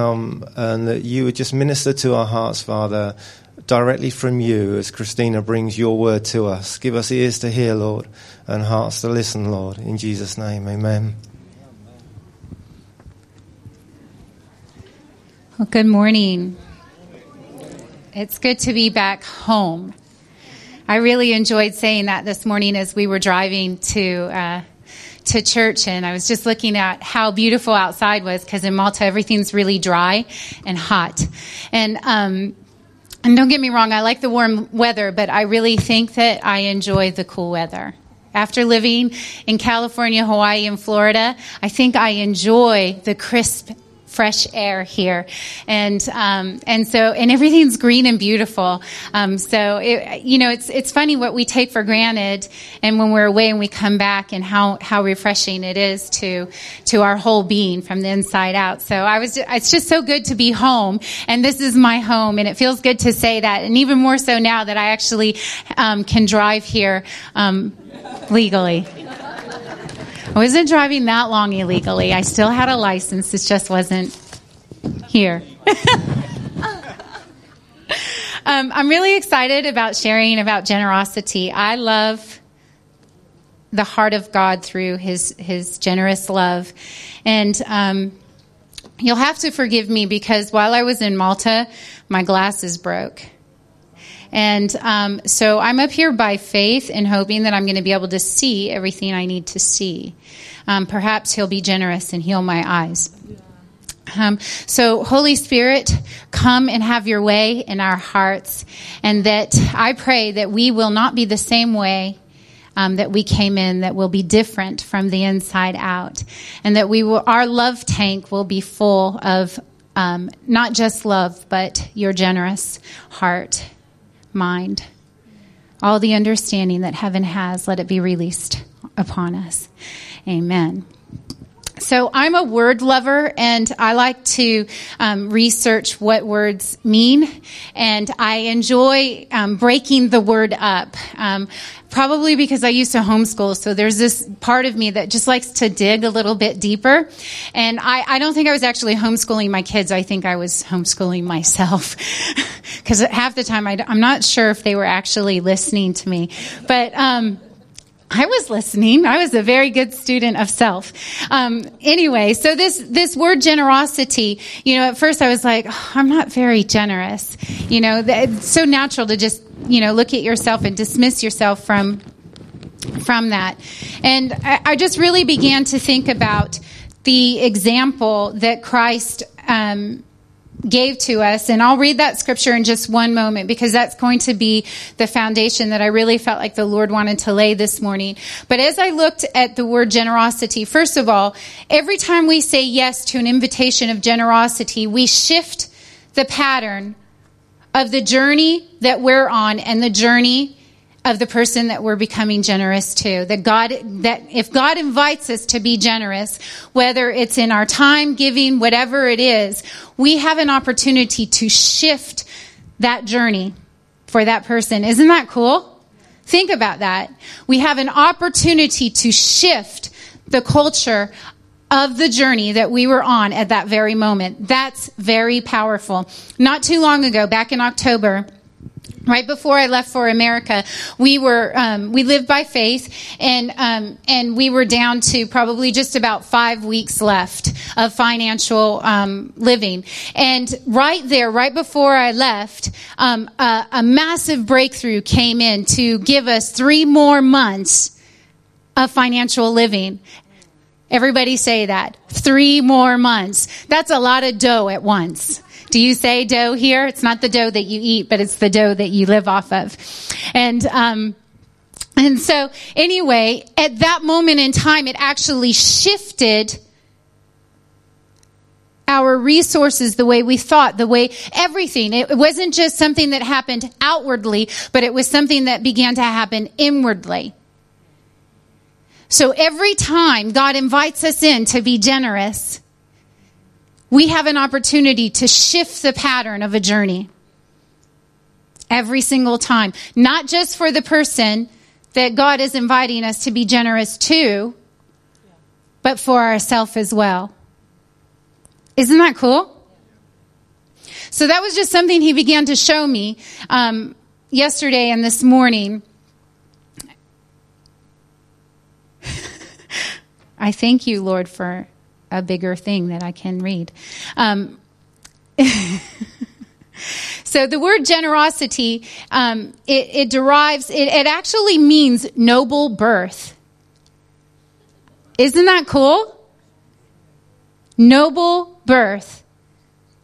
um, and that you would just minister to our hearts, Father, directly from you as Kristina brings your word to us. Give us ears to hear, Lord, and hearts to listen, Lord. In Jesus' name, amen. Well, good morning. It's good to be back home. I really enjoyed saying that this morning as we were driving to uh, to church, and I was just looking at how beautiful outside was because in Malta everything's really dry and hot, and um, and don't get me wrong, I like the warm weather, but I really think that I enjoy the cool weather. After living in California, Hawaii, and Florida, I think I enjoy the crisp fresh air here, and um, and so and everything's green and beautiful. Um, so it, you know, it's it's funny what we take for granted, and when we're away and we come back, and how how refreshing it is to to our whole being from the inside out. So I was, it's just so good to be home, and this is my home, and it feels good to say that, and even more so now that I actually um, can drive here um, legally. I wasn't driving that long illegally. I still had a license. It just wasn't here. um, I'm really excited about sharing about generosity. I love the heart of God through His His generous love, and um, you'll have to forgive me because while I was in Malta, my glasses broke. And um, so I'm up here by faith and hoping that I'm going to be able to see everything I need to see. Um, perhaps He'll be generous and heal my eyes. Um, so, Holy Spirit, come and have your way in our hearts. And that I pray that we will not be the same way um, that we came in, that will be different from the inside out. And that we will, our love tank will be full of um, not just love, but your generous heart mind. All the understanding that heaven has, let it be released upon us. Amen. So I'm a word lover and I like to um, research what words mean and I enjoy um, breaking the word up. Um, probably because I used to homeschool. So there's this part of me that just likes to dig a little bit deeper. And I, I don't think I was actually homeschooling my kids. I think I was homeschooling myself. Because half the time I, am not sure if they were actually listening to me. But, um, I was listening. I was a very good student of self. Um, anyway, so this this word generosity, you know, at first I was like, oh, I'm not very generous. You know, it's so natural to just you know look at yourself and dismiss yourself from from that. And I, I just really began to think about the example that Christ um, gave to us. And I'll read that scripture in just one moment because that's going to be the foundation that I really felt like the Lord wanted to lay this morning. But as I looked at the word generosity, first of all, every time we say yes to an invitation of generosity, we shift the pattern of the journey that we're on and the journey of the person that we're becoming generous to. That God, that if God invites us to be generous, whether it's in our time, giving, whatever it is, we have an opportunity to shift that journey for that person. Isn't that cool? Think about that. We have an opportunity to shift the culture of the journey that we were on at that very moment. That's very powerful. Not too long ago, back in October, right before I left for America, we were um, we lived by faith, and um, and we were down to probably just about five weeks left of financial um, living. And right there, right before I left, um, a, a massive breakthrough came in to give us three more months of financial living. Everybody say that. Three more months. That's a lot of dough at once. Do you say dough here? It's not the dough that you eat, but it's the dough that you live off of. And, um, and so anyway, at that moment in time, it actually shifted our resources the way we thought, the way everything. It wasn't just something that happened outwardly, but it was something that began to happen inwardly. So every time God invites us in to be generous, we have an opportunity to shift the pattern of a journey. Every single time. Not just for the person that God is inviting us to be generous to, but for ourselves as well. Isn't that cool? So that was just something he began to show me um, yesterday and this morning. I thank you, Lord, for a bigger thing that I can read. Um, so the word generosity, um, it, it, derives, it, it actually means noble birth. Isn't that cool? Noble birth.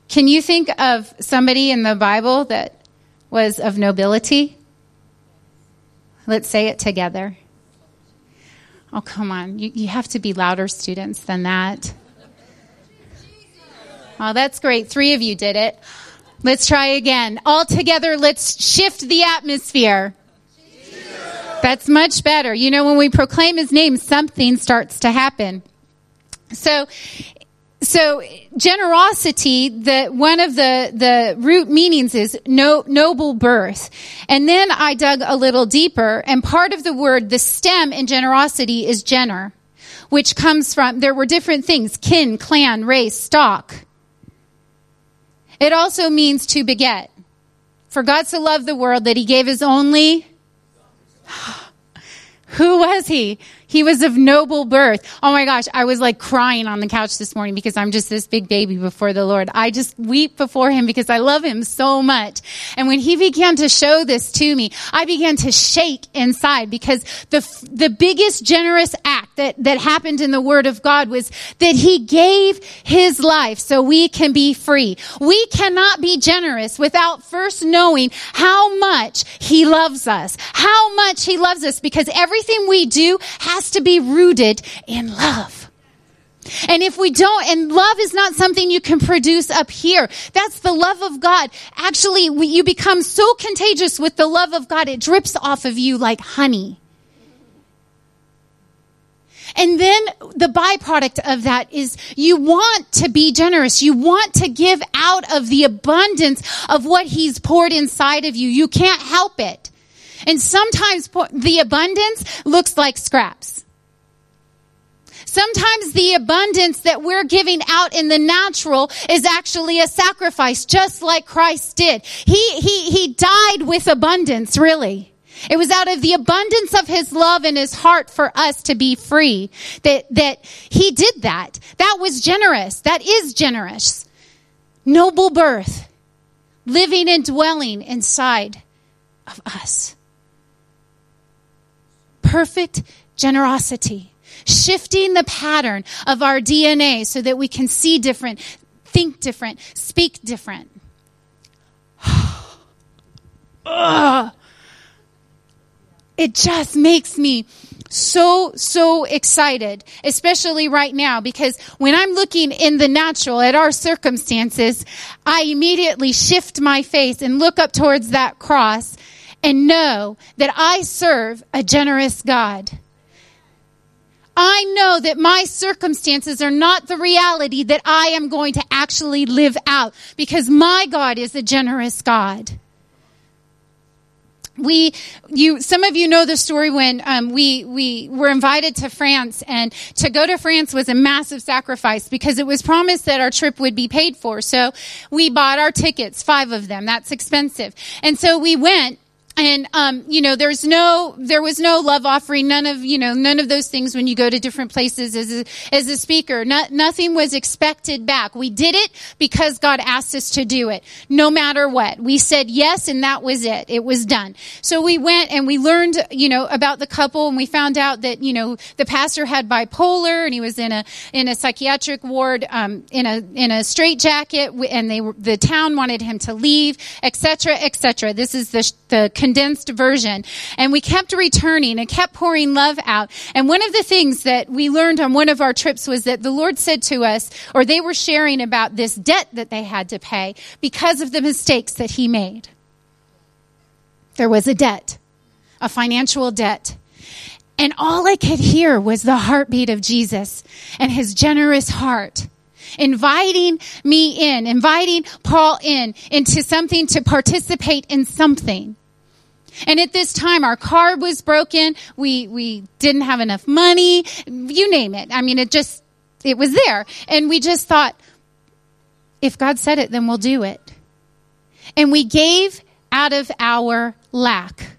Can you think of somebody in the Bible that was of nobility? Let's say it together. Oh, come on. You, you have to be louder students than that. Oh, that's great. Three of you did it. Let's try again. All together, let's shift the atmosphere. That's much better. You know, when we proclaim his name, something starts to happen. So, so generosity, the, one of the, the root meanings is no, noble birth. And then I dug a little deeper and part of the word, the stem in generosity is gener, which comes from, there were different things, kin, clan, race, stock. It also means to beget. For God so loved the world that he gave his only. Who was he? He was of noble birth. Oh my gosh, I was like crying on the couch this morning because I'm just this big baby before the Lord. I just weep before him because I love him so much. And when he began to show this to me, I began to shake inside because the, the biggest generous act that, that happened in the word of God was that he gave his life so we can be free. We cannot be generous without first knowing how much he loves us, how much he loves us because everything we do has has to be rooted in love. And if we don't, and love is not something you can produce up here. That's the love of God. Actually, we, you become so contagious with the love of God, it drips off of you like honey. And then the byproduct of that is you want to be generous. You want to give out of the abundance of what He's poured inside of you. You can't help it. And sometimes the abundance looks like scraps. Sometimes the abundance that we're giving out in the natural is actually a sacrifice, just like Christ did. He, he, he died with abundance, really. It was out of the abundance of his love and his heart for us to be free that, that he did that. That was generous. That is generous. Noble birth. Living and dwelling inside of us perfect generosity, shifting the pattern of our DNA so that we can see different, think different, speak different. it just makes me so, so excited, especially right now, because when I'm looking in the natural at our circumstances, I immediately shift my face and look up towards that cross and know that I serve a generous God. I know that my circumstances are not the reality that I am going to actually live out because my God is a generous God. We you some of you know the story when um, we we were invited to france and to go to france was a massive sacrifice because it was promised that our trip would be paid for. So we bought our tickets five of them. That's expensive. And so we went and um, you know there's no there was no love offering. None of you know none of those things when you go to different places as a, as a speaker. Not, nothing was expected back. We did it because god asked us to do it no matter what. We said yes and that was it. It was done. So we went and we learned you know about the couple and we found out that you know the pastor had bipolar and he was in a in a psychiatric ward um, in a in a straitjacket and they the town wanted him to leave etc etc this is the the condensed version. And we kept returning and kept pouring love out. And one of the things that we learned on one of our trips was that the Lord said to us, or they were sharing about this debt that they had to pay because of the mistakes that he made. There was a debt, a financial debt. And all I could hear was the heartbeat of Jesus and his generous heart inviting me in, inviting Paul in into something to participate in something. And at this time, our car was broken. We, we didn't have enough money. You name it. I mean, it just, it was there. And we just thought, if God said it, then we'll do it. And we gave out of our lack.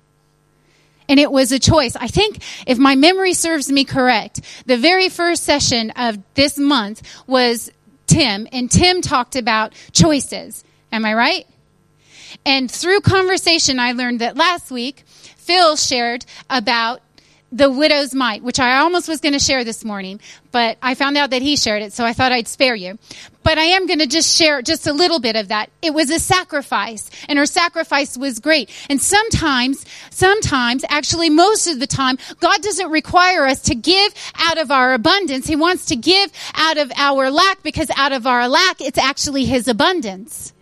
And it was a choice. I think if my memory serves me correct, the very first session of this month was Tim, and Tim talked about choices. Am I right? And through conversation, I learned that last week, Phil shared about the widow's mite, which I almost was going to share this morning, but I found out that he shared it, so I thought I'd spare you. But I am going to just share just a little bit of that. It was a sacrifice, and her sacrifice was great. And sometimes, sometimes, actually most of the time, God doesn't require us to give out of our abundance. He wants to give out of our lack because out of our lack, it's actually His abundance.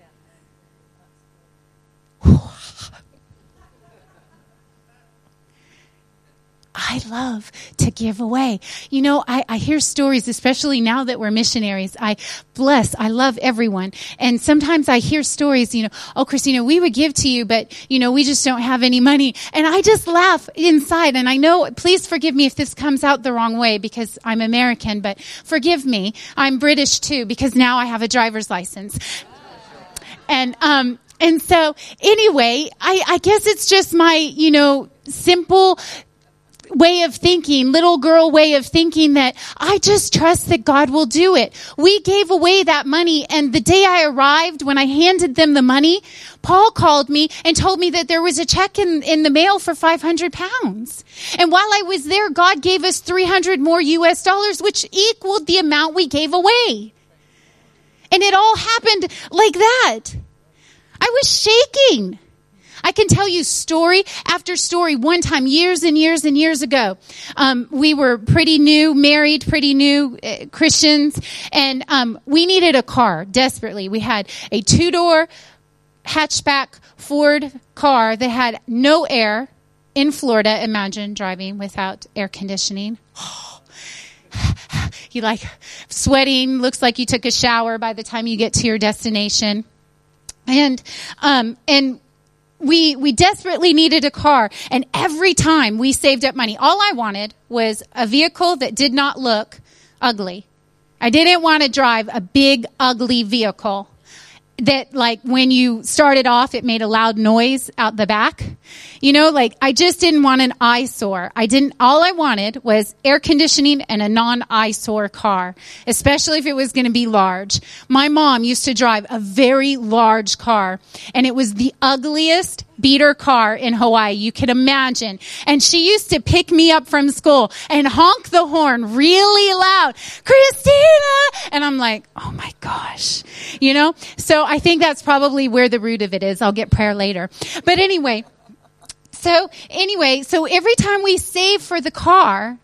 I love to give away. You know, I, I hear stories, especially now that we're missionaries. I bless, I love everyone. And sometimes I hear stories, you know, oh, Kristina, we would give to you, but, you know, we just don't have any money. And I just laugh inside. And I know, please forgive me if this comes out the wrong way because I'm American, but forgive me. I'm British too because now I have a driver's license. And, um, and so anyway, I, I guess it's just my, you know, simple way of thinking, little girl way of thinking that I just trust that God will do it. We gave away that money and the day I arrived, when I handed them the money, Paul called me and told me that there was a check in, in the mail for 500 pounds. And while I was there, God gave us 300 more US dollars, which equaled the amount we gave away. And it all happened like that. I was shaking. I can tell you story after story. One time, years and years and years ago, um, we were pretty new, married, pretty new uh, Christians, and um, we needed a car desperately. We had a two door hatchback Ford car that had no air in Florida. Imagine driving without air conditioning. you like sweating, looks like you took a shower by the time you get to your destination. And, um, and we we desperately needed a car and every time we saved up money all i wanted was a vehicle that did not look ugly. I didn't want to drive a big ugly vehicle that like when you started off it made a loud noise out the back you know like i just didn't want an eyesore i didn't all i wanted was air conditioning and a non eyesore car especially if it was going to be large my mom used to drive a very large car and it was the ugliest beater car in Hawaii. You can imagine. And she used to pick me up from school and honk the horn really loud. Kristina! And I'm like, oh my gosh. You know? So I think that's probably where the root of it is. I'll get prayer later. But anyway, so anyway, so every time we saved for the car,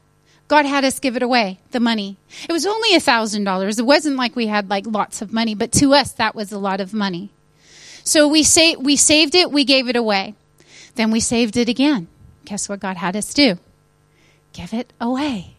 God had us give it away, the money. It was only a thousand dollars. It wasn't like we had like lots of money, but to us that was a lot of money. So we say we saved it, we gave it away. Then we saved it again. Guess what God had us do? Give it away.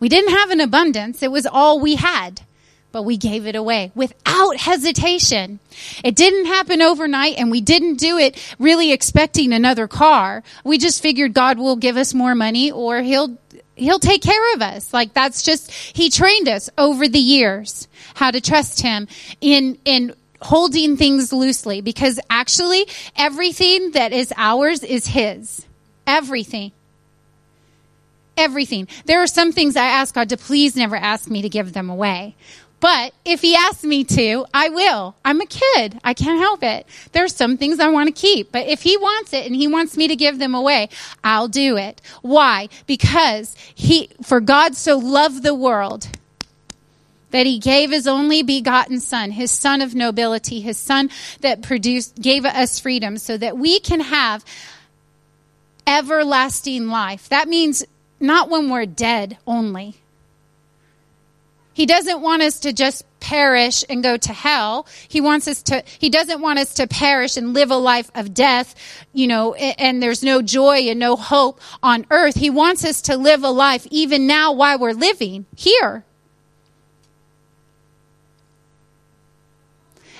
We didn't have an abundance. It was all we had, but we gave it away without hesitation. It didn't happen overnight and we didn't do it really expecting another car. We just figured God will give us more money or he'll he'll take care of us. Like that's just, he trained us over the years how to trust him in, in holding things loosely because actually everything that is ours is his. Everything. Everything. There are some things I ask God to please never ask me to give them away. But if he asks me to, I will. I'm a kid. I can't help it. There's some things I want to keep, but if he wants it and he wants me to give them away, I'll do it. Why? Because he, for God so loved the world that he gave his only begotten son, his son of nobility, his son that produced, gave us freedom so that we can have everlasting life. That means not when we're dead only. He doesn't want us to just perish and go to hell. He wants us to, he doesn't want us to perish and live a life of death, you know, and there's no joy and no hope on earth. He wants us to live a life even now while we're living here.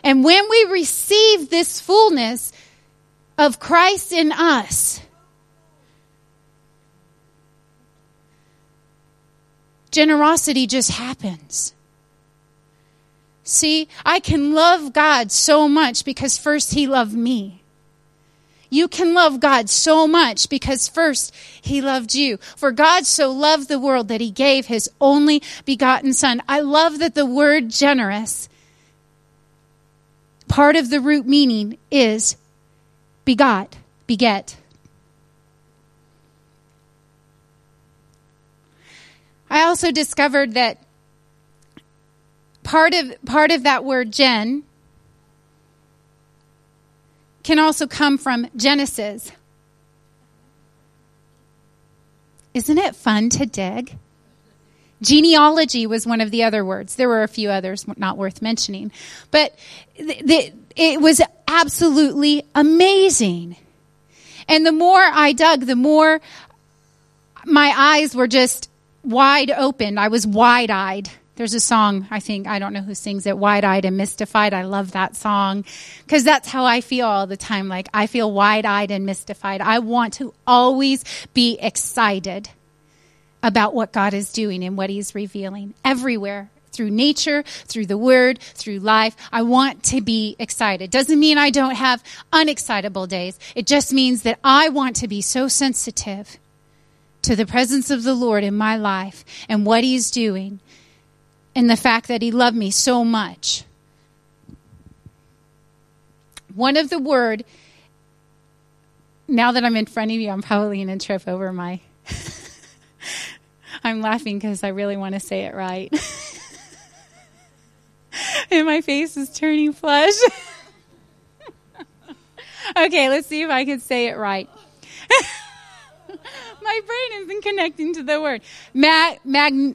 And when we receive this fullness of Christ in us, generosity just happens. See, I can love God so much because first He loved me. You can love God so much because first He loved you. For God so loved the world that He gave His only begotten Son. I love that the word generous, part of the root meaning is begot, beget. I also discovered that part of part of that word gen can also come from Genesis. Isn't it fun to dig? Genealogy was one of the other words. There were a few others not worth mentioning. But it was absolutely amazing. And the more I dug, the more my eyes were just wide open. I was wide eyed. There's a song, I think, I don't know who sings it, Wide Eyed and Mystified. I love that song because that's how I feel all the time. Like, I feel wide eyed and mystified. I want to always be excited about what God is doing and what He's revealing everywhere through nature, through the word, through life. I want to be excited. Doesn't mean I don't have unexcitable days. It just means that I want to be so sensitive to the presence of the Lord in my life and what He's doing and the fact that He loved me so much. One of the word, now that I'm in front of you, I'm probably going to trip over my. I'm laughing because I really want to say it right. and my face is turning flush. okay, let's see if I can say it right. My brain isn't connecting to the word. Mag, mag,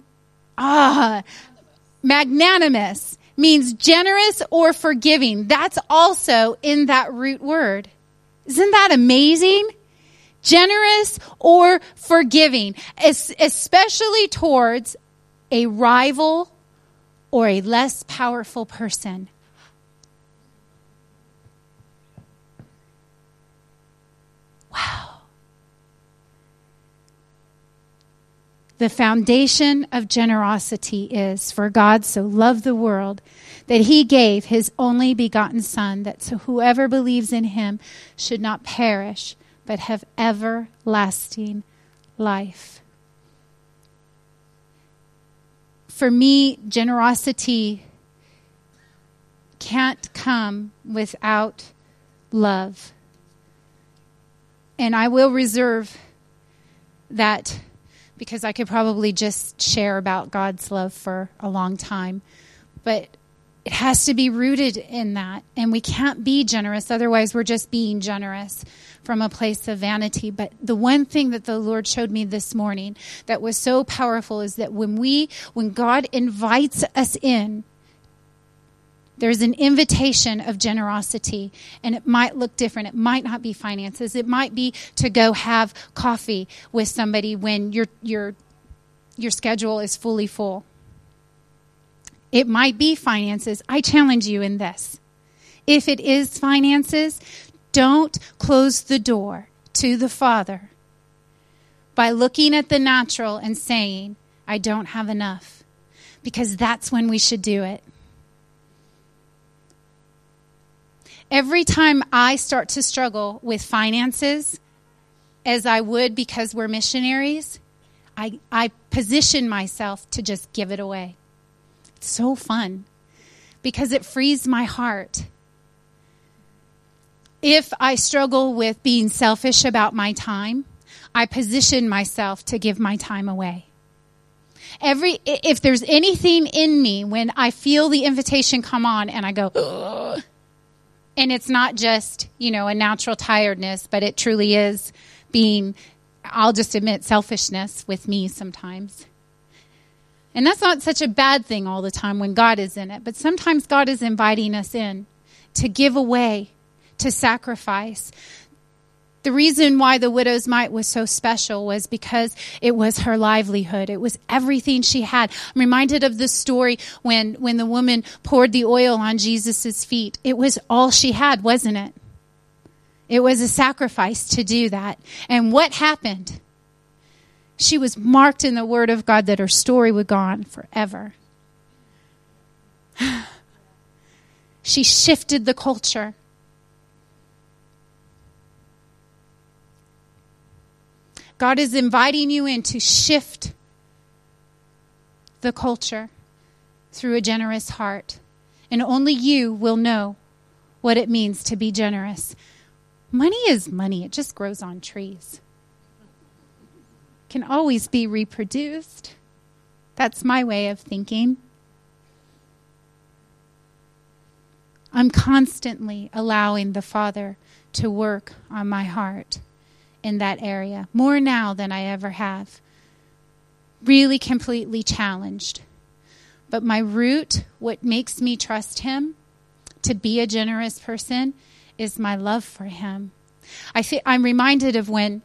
ah, magnanimous means generous or forgiving. That's also in that root word. Isn't that amazing? Generous or forgiving, especially towards a rival or a less powerful person. Wow. The foundation of generosity is for God so loved the world that he gave his only begotten Son, that so whoever believes in him should not perish, but have everlasting life. For me, generosity can't come without love. And I will reserve that because I could probably just share about God's love for a long time. But it has to be rooted in that. And we can't be generous, otherwise, we're just being generous from a place of vanity. But the one thing that the Lord showed me this morning that was so powerful is that when we, when God invites us in, there's an invitation of generosity, and it might look different. It might not be finances. It might be to go have coffee with somebody when your your your schedule is fully full. It might be finances. I challenge you in this. If it is finances, don't close the door to the Father by looking at the natural and saying, I don't have enough. Because that's when we should do it. Every time I start to struggle with finances, as I would because we're missionaries, I, I position myself to just give it away. It's so fun because it frees my heart. If I struggle with being selfish about my time, I position myself to give my time away. Every if there's anything in me when I feel the invitation come on and I go, Ugh, and it's not just, you know, a natural tiredness, but it truly is being, I'll just admit, selfishness with me sometimes. And that's not such a bad thing all the time when God is in it, but sometimes God is inviting us in to give away, to sacrifice, the reason why the widow's mite was so special was because it was her livelihood. It was everything she had. I'm reminded of the story when, when the woman poured the oil on Jesus' feet. It was all she had, wasn't it? It was a sacrifice to do that. And what happened? She was marked in the Word of God that her story would go on forever. She shifted the culture. God is inviting you in to shift the culture through a generous heart. And only you will know what it means to be generous. Money is money, it just grows on trees. Can always be reproduced. That's my way of thinking. I'm constantly allowing the Father to work on my heart in that area, more now than I ever have. Really completely challenged. But my root, what makes me trust Him to be a generous person, is my love for Him. I think I'm reminded of when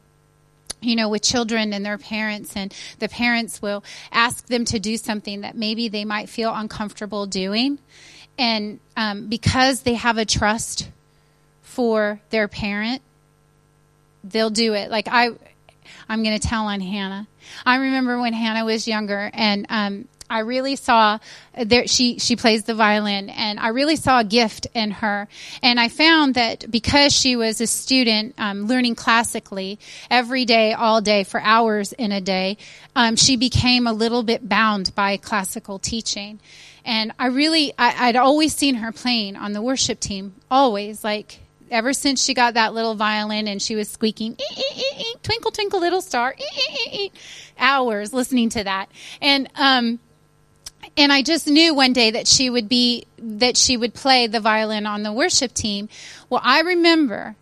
you know, with children and their parents, and the parents will ask them to do something that maybe they might feel uncomfortable doing. And um, because they have a trust for their parent, they'll do it. Like I, I'm going to tell on Hannah. I remember when Hannah was younger, and um, I really saw there she she plays the violin and I really saw a gift in her and I found that because she was a student um, learning classically every day all day for hours in a day um, she became a little bit bound by classical teaching and I really I, I'd always seen her playing on the worship team always like ever since she got that little violin and she was squeaking ee, ee, ee, twinkle twinkle little star hours listening to that and um and I just knew one day that she would be that she would play the violin on the worship team. Well, I remember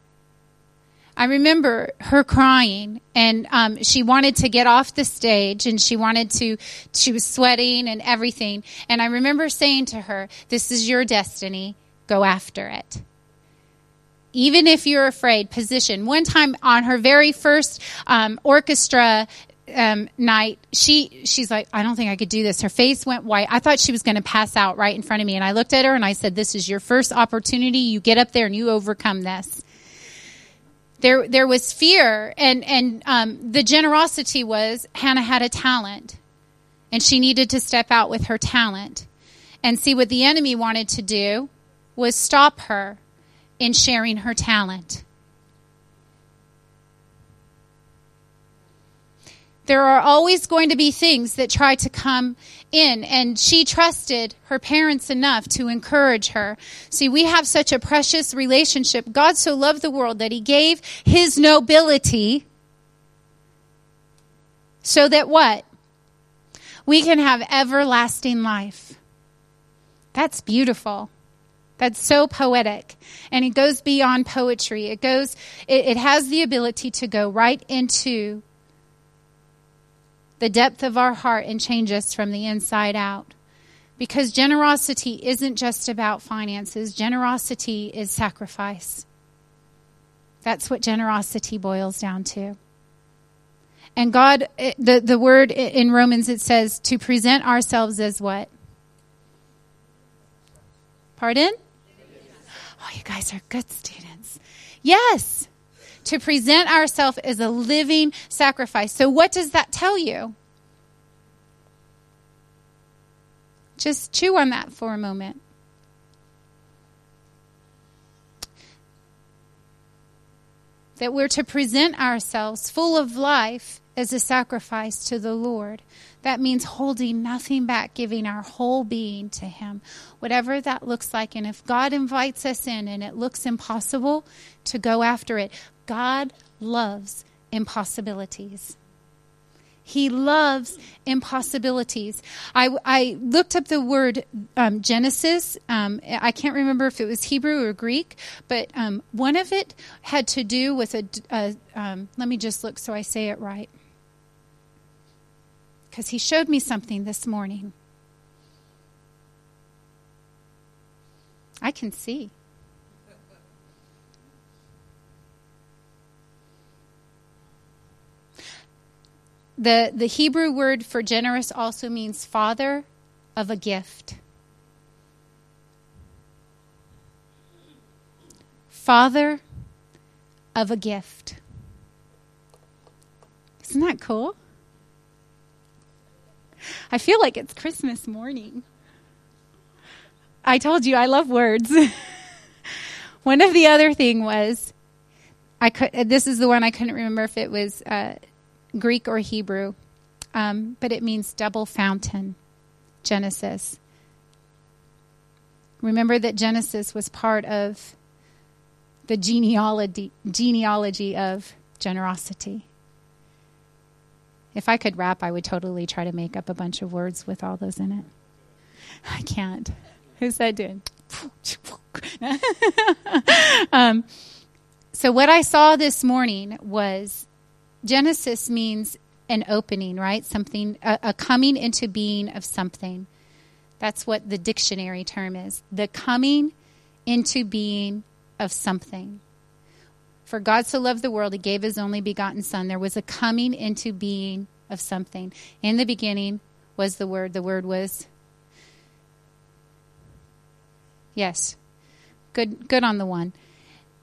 I remember her crying and um, she wanted to get off the stage and she wanted to, she was sweating and everything. And I remember saying to her, This is your destiny, go after it. Even if you're afraid, position. One time on her very first um, orchestra um, night, she she's like, I don't think I could do this. Her face went white. I thought she was going to pass out right in front of me, and I looked at her and I said, "This is your first opportunity. You get up there and you overcome this." There, there was fear, and and um, the generosity was Hannah had a talent, and she needed to step out with her talent, and see what the enemy wanted to do was stop her in sharing her talent. there are always going to be things that try to come in. And she trusted her parents enough to encourage her. See, we have such a precious relationship. God so loved the world that he gave his nobility so that what? We can have everlasting life. That's beautiful. That's so poetic. And it goes beyond poetry. It goes, it, it has the ability to go right into the depth of our heart and change us from the inside out. Because generosity isn't just about finances, generosity is sacrifice. That's what generosity boils down to. And God, the, the word in Romans, it says to present ourselves as what? Pardon? Oh, you guys are good students. Yes to present ourselves as a living sacrifice. So, what does that tell you? Just chew on that for a moment. That we're to present ourselves full of life as a sacrifice to the Lord. That means holding nothing back, giving our whole being to Him, whatever that looks like. And if God invites us in and it looks impossible, to go after it. God loves impossibilities. He loves impossibilities. I, I looked up the word um, Genesis. Um, I can't remember if it was Hebrew or Greek, but um, one of it had to do with a. a um, let me just look so I say it right. Because he showed me something this morning. I can see. The, the Hebrew word for generous also means father of a gift. Father of a gift. Isn't that cool? I feel like it's Christmas morning. I told you I love words. one of the other thing was, I could. This is the one I couldn't remember if it was uh, Greek or Hebrew, um, but it means double fountain. Genesis. Remember that Genesis was part of the genealogy genealogy of generosity. If I could rap, I would totally try to make up a bunch of words with all those in it. I can't. Who's that doing? um, so, what I saw this morning was Genesis means an opening, right? Something, a, a coming into being of something. That's what the dictionary term is. The coming into being of something. For God so loved the world, he gave his only begotten Son. There was a coming into being of something. In the beginning was the Word. The Word was. Yes. Good, good on the one.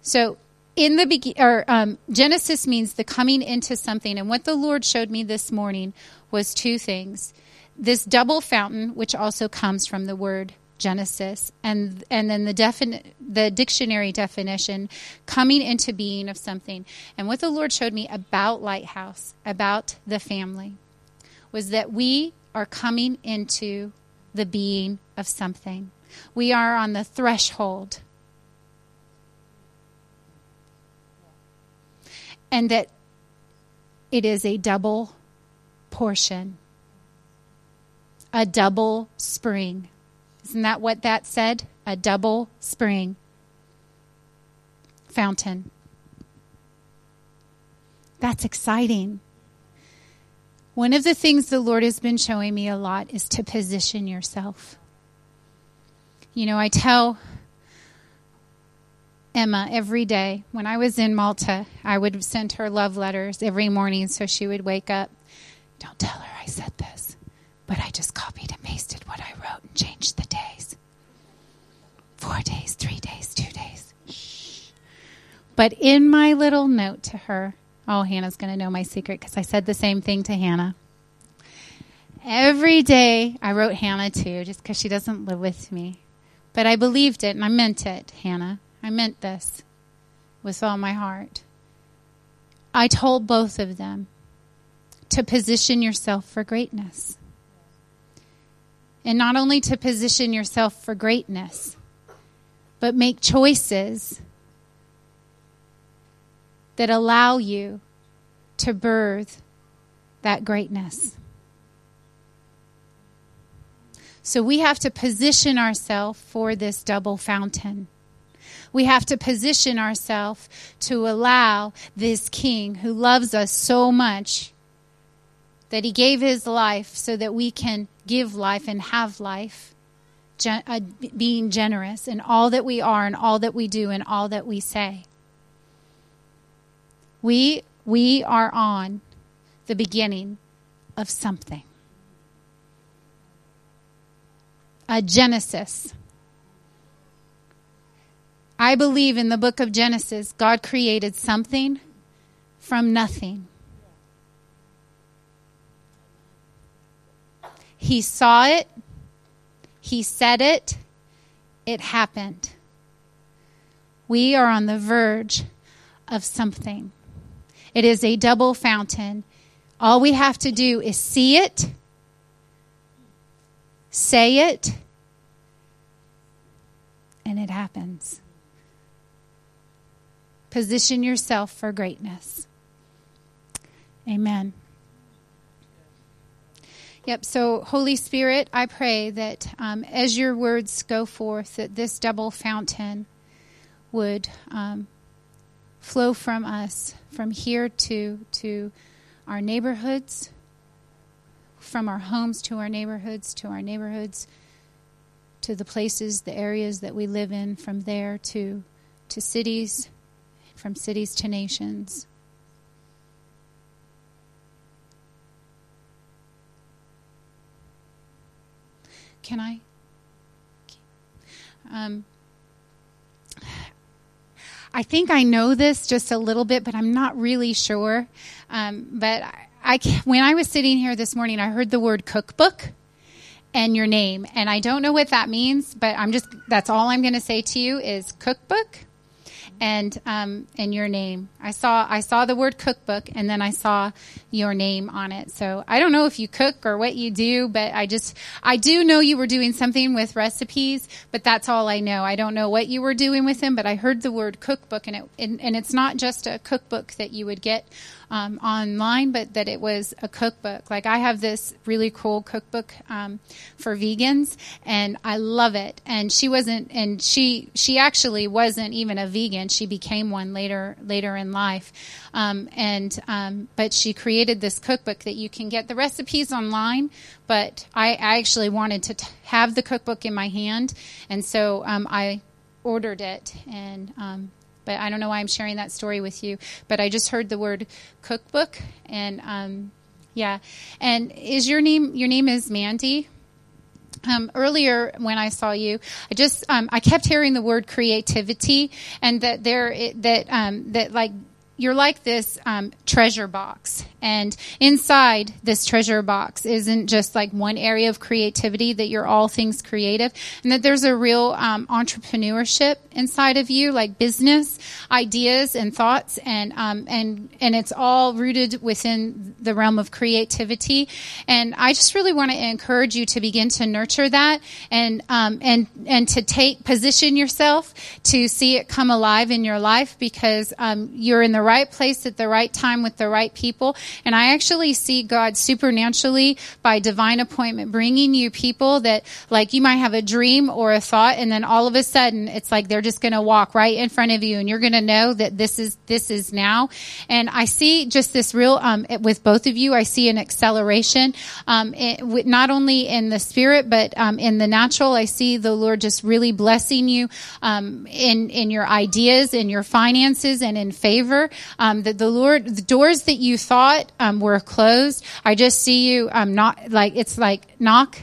So in the begin, or um, Genesis means the coming into something. And what the Lord showed me this morning was two things: this double fountain, which also comes from the word Genesis, and and then the defin- the dictionary definition, coming into being of something. And what the Lord showed me about Lighthouse, about the family, was that we are coming into the being of something. We are on the threshold and that it is a double portion, a double spring. Isn't that what that said? A double spring fountain. That's exciting. One of the things the Lord has been showing me a lot is to position yourself. You know, I tell Emma every day. When I was in Malta, I would send her love letters every morning so she would wake up. Don't tell her I said this, but I just copied and pasted what I wrote and changed the days. Four days, three days, two days. Shh. But in my little note to her, oh, Hannah's going to know my secret because I said the same thing to Hannah. Every day I wrote Hannah too, just because she doesn't live with me. But I believed it and I meant it, Hannah. I meant this with all my heart. I told both of them to position yourself for greatness. And not only to position yourself for greatness, but make choices that allow you to birth that greatness. So we have to position ourselves for this double fountain. We have to position ourselves to allow this King who loves us so much that he gave his life so that we can give life and have life, gen- uh, being generous in all that we are and all that we do and all that we say. We, we are on the beginning of something. A Genesis. I believe in the book of Genesis, God created something from nothing. He saw it, He said it, it happened. We are on the verge of something. It is a double fountain. All we have to do is see it, say it, and it happens. Position yourself for greatness. Amen. Yep. So, Holy Spirit, I pray that um, as your words go forth, that this double fountain would um, flow from us, from here to to our neighborhoods, from our homes to our neighborhoods, to our neighborhoods, to the places, the areas that we live in, from there to to cities, from cities to nations. Can I? Um, I think I know this just a little bit, but I'm not really sure. Um, but I, I, when I was sitting here this morning, I heard the word cookbook, and your name. And I don't know what that means, but I'm just, that's all I'm going to say to you is cookbook and um, and your name. I saw I saw the word cookbook, and then I saw your name on it. So I don't know if you cook or what you do, but I just I do know you were doing something with recipes, but that's all I know. I don't know what you were doing with them, but I heard the word cookbook, and it and, and it's not just a cookbook that you would get um, online, but that it was a cookbook. Like I have this really cool cookbook um, for vegans, and I love it. And she wasn't, and she she actually wasn't even a vegan. She became one later later in life, um, and um, but she created this cookbook that you can get the recipes online. But I, I actually wanted to t- have the cookbook in my hand, and so um, I ordered it and um, but I don't know why I'm sharing that story with you. But I just heard the word cookbook, and um, yeah. And is your name? Your name is Mandy. Um, earlier when I saw you, I just um, I kept hearing the word creativity, and that there that um, that like you're like this um, treasure box. And inside this treasure box isn't just like one area of creativity that you're all things creative and that there's a real um, entrepreneurship inside of you like business ideas and thoughts and um, and and it's all rooted within the realm of creativity. And i just really want to encourage you to begin to nurture that and um, and and to take position yourself to see it come alive in your life because um, you're in the right place at the right time with the right people. And I actually see God supernaturally by divine appointment bringing you people that like you might have a dream or a thought and then all of a sudden it's like they're just going to walk right in front of you and you're going to know that this is, this is now. And I see just this real, um, with both of you, I see an acceleration, um, it, not only in the spirit, but, um, in the natural. I see the Lord just really blessing you, um, in, in your ideas, in your finances and in favor um, that the Lord, the doors that you thought um, were closed, I just see you um, not like it's like knock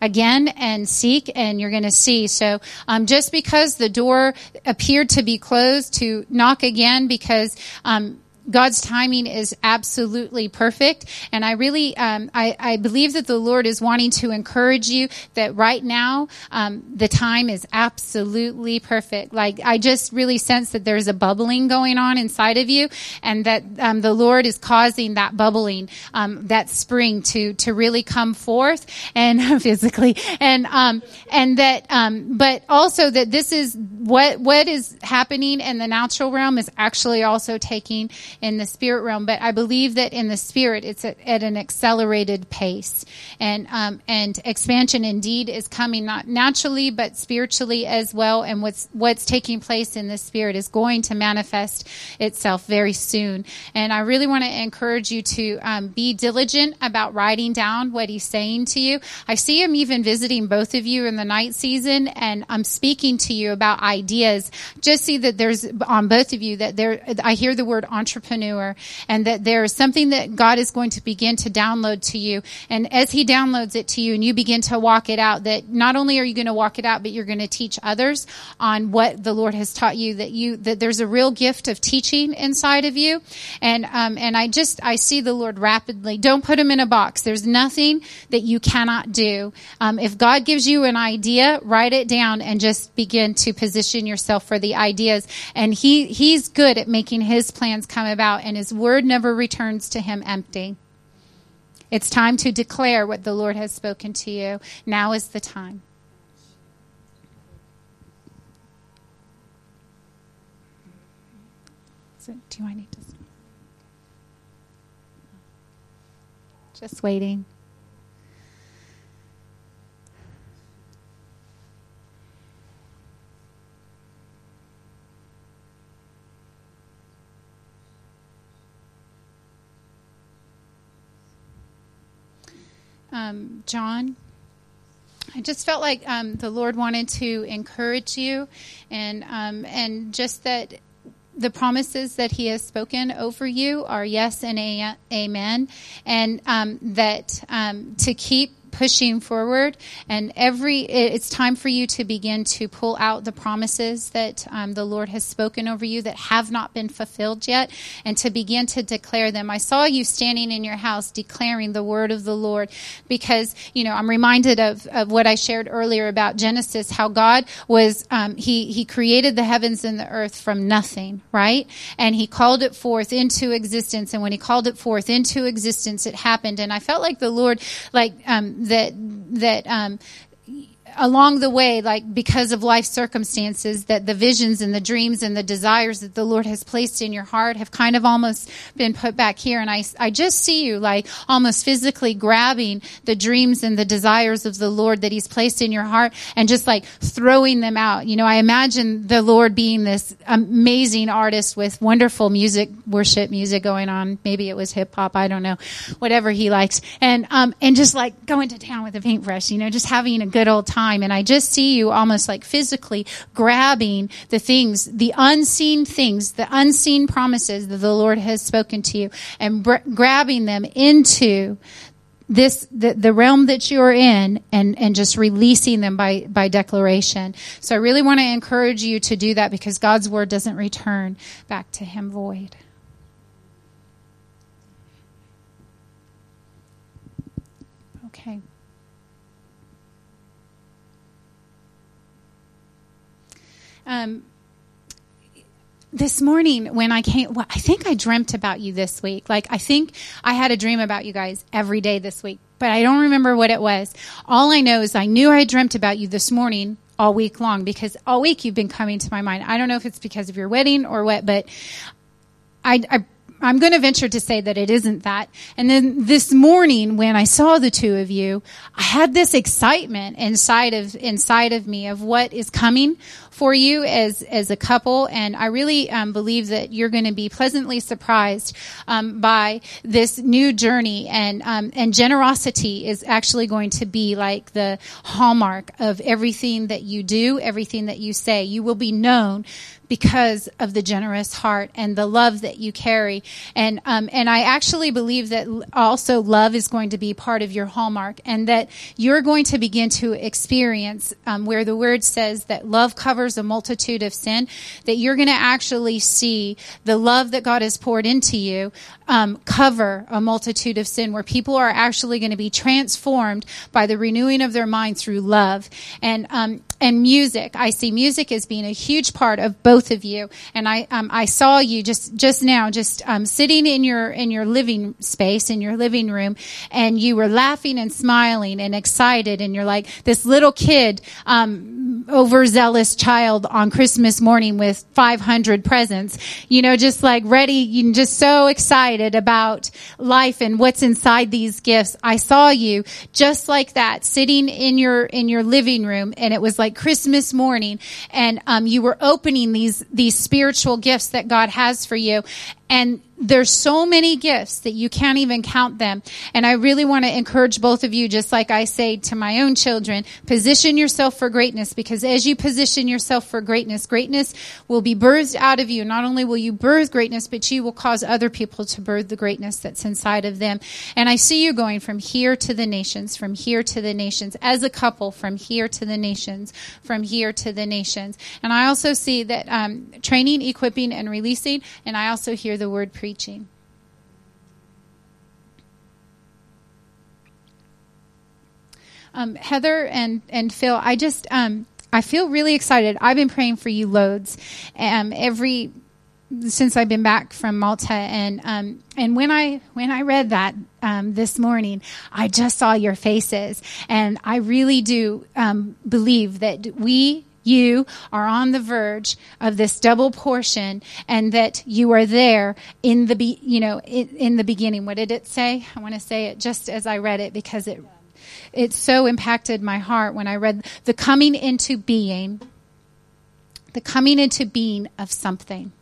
again and seek and you're going to see. So um, just because the door appeared to be closed, to knock again because um, God's timing is absolutely perfect. And I really, um, I, I, believe that the Lord is wanting to encourage you that right now, um, the time is absolutely perfect. Like I just really sense that there's a bubbling going on inside of you and that, um, the Lord is causing that bubbling, um, that spring to, to really come forth and physically and, um, and that, um, but also that this is what, what is happening in the natural realm is actually also taking in the spirit realm, but I believe that in the spirit it's at, at an accelerated pace, and um, and expansion indeed is coming not naturally but spiritually as well. And what's what's taking place in the spirit is going to manifest itself very soon. And I really want to encourage you to um, be diligent about writing down what he's saying to you. I see him even visiting both of you in the night season, and I'm speaking to you about ideas. Just see that there's on both of you that there. I hear the word entrepreneur entrepreneur and that there is something that God is going to begin to download to you. And as he downloads it to you and you begin to walk it out, that not only are you going to walk it out, but you're going to teach others on what the Lord has taught you that you, that there's a real gift of teaching inside of you. And, um, and I just, I see the Lord rapidly. Don't put him in a box. There's nothing that you cannot do. Um, if God gives you an idea, write it down and just begin to position yourself for the ideas. And he, he's good at making his plans come about and his word never returns to him empty. It's time to declare what the Lord has spoken to you. Now is the time. So, do I need to? Just waiting. um, John. I just felt like um, the Lord wanted to encourage you, and um, and just that the promises that He has spoken over you are yes and a- amen, and um, that um, to keep pushing forward, and every it's time for you to begin to pull out the promises that um, the Lord has spoken over you that have not been fulfilled yet, and to begin to declare them. I saw you standing in your house declaring the word of the Lord, because you know I'm reminded of of what I shared earlier about Genesis, how God was um, he he created the heavens and the earth from nothing, right? And he called it forth into existence, and when he called it forth into existence, it happened. And I felt like the Lord, like um, that that um, along the way, like because of life circumstances, that the visions and the dreams and the desires that the Lord has placed in your heart have kind of almost been put back here. And I, I just see you like almost physically grabbing the dreams and the desires of the Lord that He's placed in your heart and just like throwing them out. You know, I imagine the Lord being this amazing artist with wonderful music, worship music going on. Maybe it was hip hop. I don't know, whatever He likes. And, um, and just like going to town with a paintbrush, you know, just having a good old time time. And I just see you almost like physically grabbing the things, the unseen things, the unseen promises that the Lord has spoken to you and br- grabbing them into this the, the realm that you're in and and just releasing them by by declaration so i really want to encourage you to do that because god's word doesn't return back to him void okay Um, this morning when I came, well, I think I dreamt about you this week. Like, I think I had a dream about you guys every day this week, but I don't remember what it was. All I know is I knew I dreamt about you this morning all week long because all week you've been coming to my mind. I don't know if it's because of your wedding or what, but I, I I'm going to venture to say that it isn't that. And then this morning when I saw the two of you, I had this excitement inside of, inside of me of what is coming for you as, as a couple. And I really um, believe that you're going to be pleasantly surprised um, by this new journey. And, um, and generosity is actually going to be like the hallmark of everything that you do, everything that you say. You will be known because of the generous heart and the love that you carry. And um, and I actually believe that also love is going to be part of your hallmark, and that you're going to begin to experience um, where the word says that love covers a multitude of sin. That you're going to actually see the love that God has poured into you um, cover a multitude of sin, where people are actually going to be transformed by the renewing of their mind through love. And um, and music. I see music as being a huge part of both of you. And I, um, I saw you just, just now, just, um, sitting in your, in your living space, in your living room, and you were laughing and smiling and excited. And you're like this little kid, um, overzealous child on Christmas morning with 500 presents, you know, just like ready, you just so excited about life and what's inside these gifts. I saw you just like that sitting in your, in your living room and it was like, like Christmas morning and um, you were opening these these spiritual gifts that God has for you and there's so many gifts that you can't even count them. And I really want to encourage both of you, just like I say to my own children, position yourself for greatness because as you position yourself for greatness, greatness will be birthed out of you. Not only will you birth greatness, but you will cause other people to birth the greatness that's inside of them. And I see you going from here to the nations, from here to the nations, as a couple, from here to the nations, from here to the nations. And I also see that um, training, equipping, and releasing. And I also hear the word preaching. Um, Heather and, and Phil, I just um, I feel really excited. I've been praying for you loads, um, every since I've been back from Malta, and um, and when I when I read that um, this morning, I just saw your faces, and I really do um, believe that we you are on the verge of this double portion and that you are there in the be, you know in, in the beginning. What did it say? I want to say it just as i read it because it it so impacted my heart when i read the coming into being the coming into being of something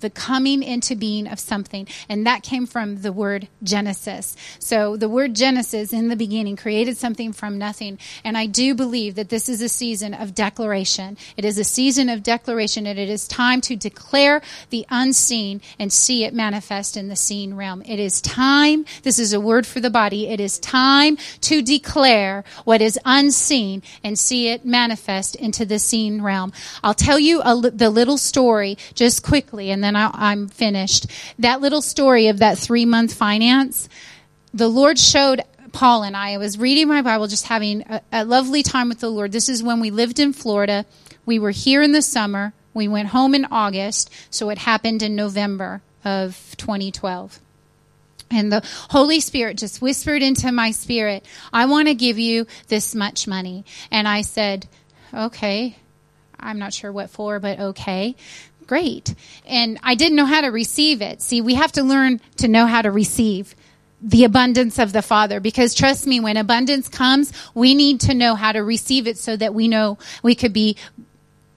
the coming into being of something. And that came from the word Genesis. So the word Genesis in the beginning created something from nothing. And I do believe that this is a season of declaration. It is a season of declaration and it is time to declare the unseen and see it manifest in the seen realm. It is time. This is a word for the body. It is time to declare what is unseen and see it manifest into the seen realm. I'll tell you a, the little story just quickly and then I, I'm finished. That little story of that three month finance, the Lord showed Paul and I, I was reading my Bible, just having a, a lovely time with the Lord. This is when we lived in Florida. We were here in the summer. We went home in August, so it happened in November of 2012. And the Holy Spirit just whispered into my spirit, I want to give you this much money. And I said, okay. I'm not sure what for, but okay. Great. And I didn't know how to receive it. See, we have to learn to know how to receive the abundance of the Father. Because trust me, when abundance comes, we need to know how to receive it so that we know we could be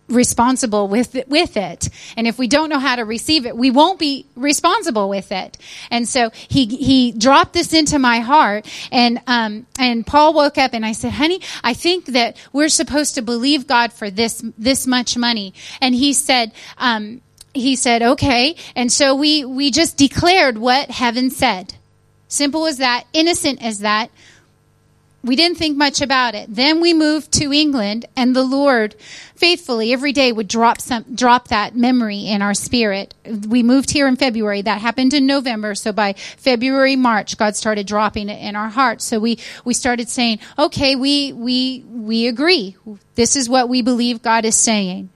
responsible with it, with it. And if we don't know how to receive it, we won't be responsible with it. And so he he dropped this into my heart, and um and Paul woke up, and I said, "Honey, I think that we're supposed to believe God for this this much money." And he said, um, he said, "Okay." And so we we just declared what heaven said. Simple as that, innocent as that we didn't think much about it. Then we moved to England and the Lord faithfully every day would drop some, drop that memory in our spirit. We moved here in February. That happened in November. So by February, March, God started dropping it in our hearts. So we, we started saying, okay, we, we, we agree. This is what we believe God is saying.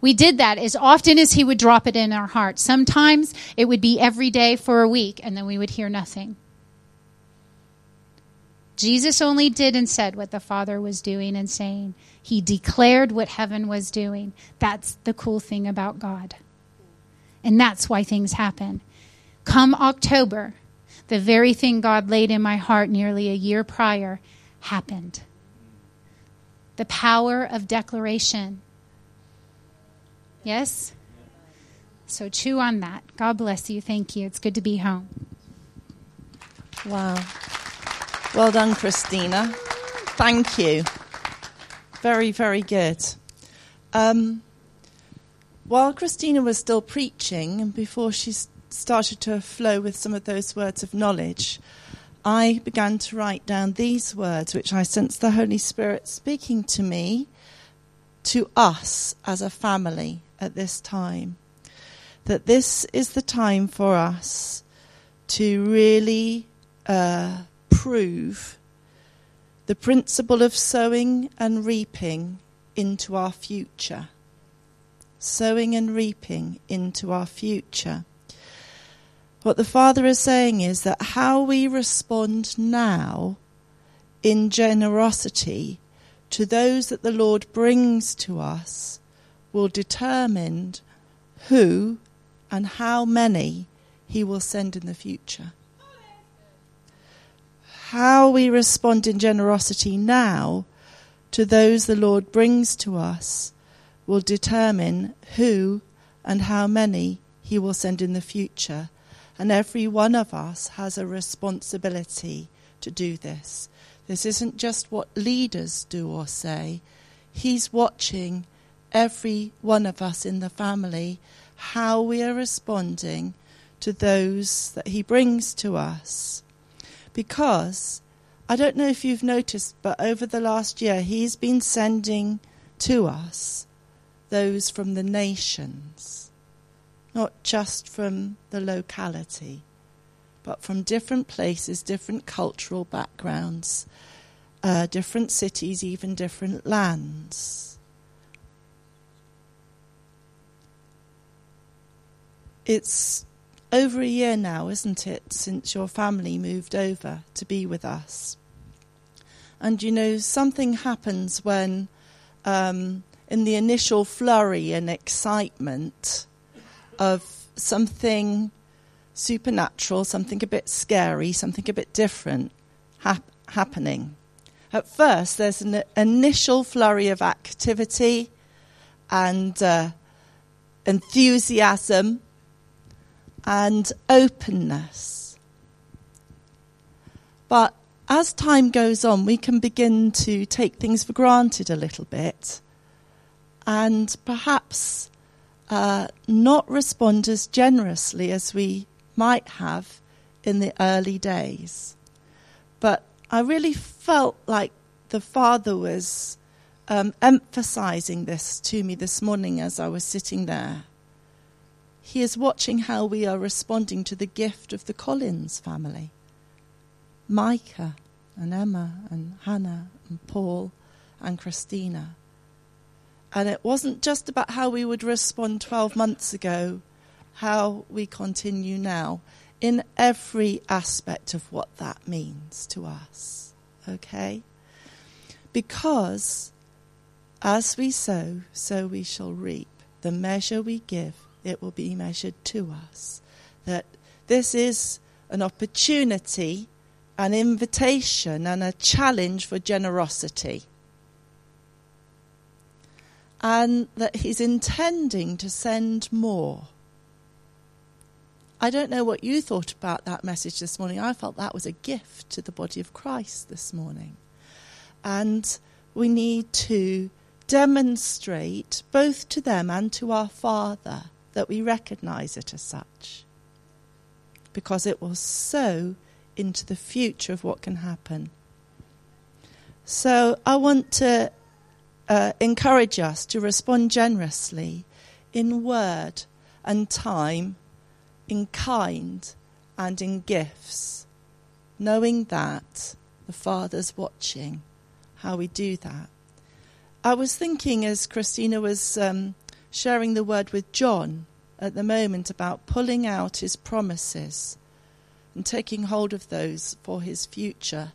We did that as often as He would drop it in our hearts. Sometimes it would be every day for a week and then we would hear nothing. Jesus only did and said what the Father was doing and saying. He declared what heaven was doing. That's the cool thing about God. And that's why things happen. Come October, the very thing God laid in my heart nearly a year prior happened. The power of declaration. Yes? So chew on that. God bless you. Thank you. It's good to be home. Wow. Well done, Kristina. Thank you. Very, very good. Um, while Kristina was still preaching, and before she started to flow with some of those words of knowledge, I began to write down these words, which I sensed the Holy Spirit speaking to me, to us as a family at this time. That this is the time for us to really uh, prove the principle of sowing and reaping into our future. Sowing and reaping into our future. What the Father is saying is that how we respond now in generosity to those that the Lord brings to us will determine who and how many He will send in the future how we respond in generosity now to those the Lord brings to us will determine who and how many He will send in the future. And every one of us has a responsibility to do this. This isn't just what leaders do or say, He's watching every one of us in the family how we are responding to those that He brings to us because I don't know if you've noticed, but over the last year, he's been sending to us those from the nations, not just from the locality, but from different places, different cultural backgrounds, uh, different cities, even different lands. It's over a year now, isn't it, since your family moved over to be with us? And you know, something happens when, um, in the initial flurry and excitement of something supernatural, something a bit scary, something a bit different hap- happening. At first, there's an initial flurry of activity and uh, enthusiasm, and openness. But as time goes on, we can begin to take things for granted a little bit and perhaps uh, not respond as generously as we might have in the early days. But I really felt like the Father was um, emphasizing this to me this morning as I was sitting there. He is watching how we are responding to the gift of the Collins family. Micah and Emma and Hannah and Paul and Kristina. And it wasn't just about how we would respond 12 months ago, how we continue now, in every aspect of what that means to us. Okay? Because as we sow, so we shall reap. The measure we give, it will be measured to us. That this is an opportunity, an invitation, and a challenge for generosity. And that He's intending to send more. I don't know what you thought about that message this morning. I felt that was a gift to the body of Christ this morning. And we need to demonstrate both to them and to our Father that we recognize it as such. Because it will sow into the future of what can happen. So I want to uh, encourage us to respond generously in word and time, in kind and in gifts, knowing that the Father's watching how we do that. I was thinking as Kristina was um, sharing the word with John at the moment about pulling out his promises and taking hold of those for his future.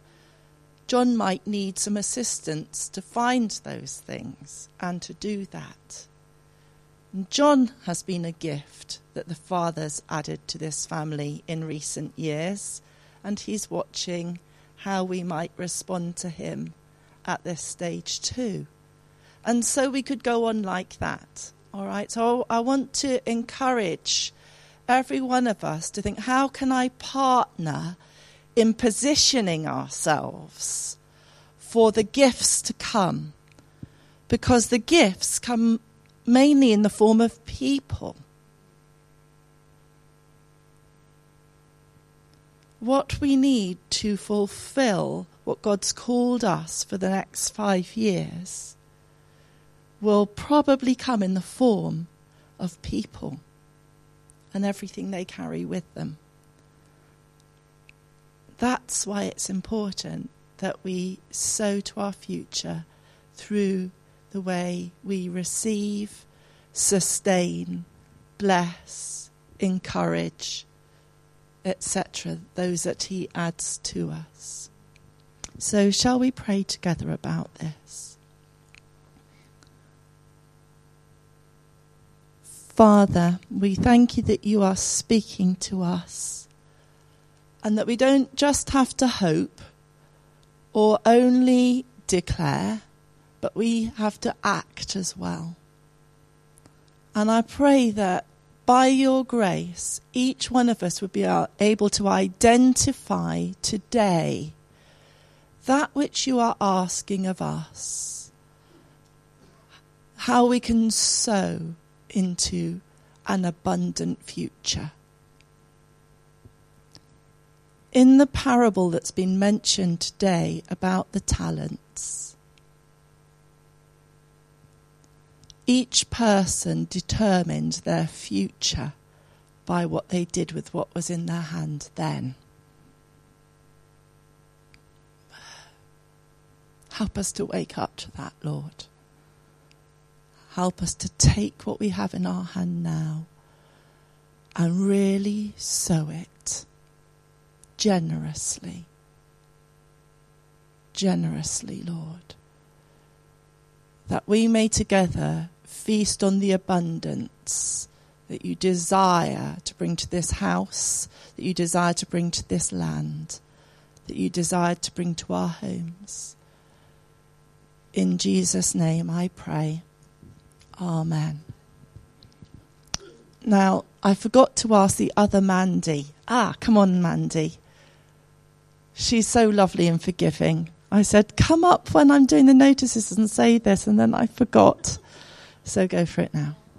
John might need some assistance to find those things and to do that. And John has been a gift that the Father's added to this family in recent years, and he's watching how we might respond to him at this stage too. And so we could go on like that. All right. So I want to encourage every one of us to think how can I partner in positioning ourselves for the gifts to come? Because the gifts come mainly in the form of people. What we need to fulfill what God's called us for the next five years will probably come in the form of people and everything they carry with them. That's why it's important that we sow to our future through the way we receive, sustain, bless, encourage, etc., those that He adds to us. So, shall we pray together about this? Father, we thank you that you are speaking to us and that we don't just have to hope or only declare, but we have to act as well. And I pray that by your grace, each one of us would be able to identify today that which you are asking of us, how we can sow into an abundant future. In the parable that's been mentioned today about the talents, each person determined their future by what they did with what was in their hand then. Help us to wake up to that, Lord. Help us to take what we have in our hand now and really sow it generously. Generously, Lord. That we may together feast on the abundance that you desire to bring to this house, that you desire to bring to this land, that you desire to bring to our homes. In Jesus' name I pray. Amen. Now, I forgot to ask the other Mandy. Ah, come on, Mandy. She's so lovely and forgiving. I said, come up when I'm doing the notices and say this, and then I forgot. So go for it now.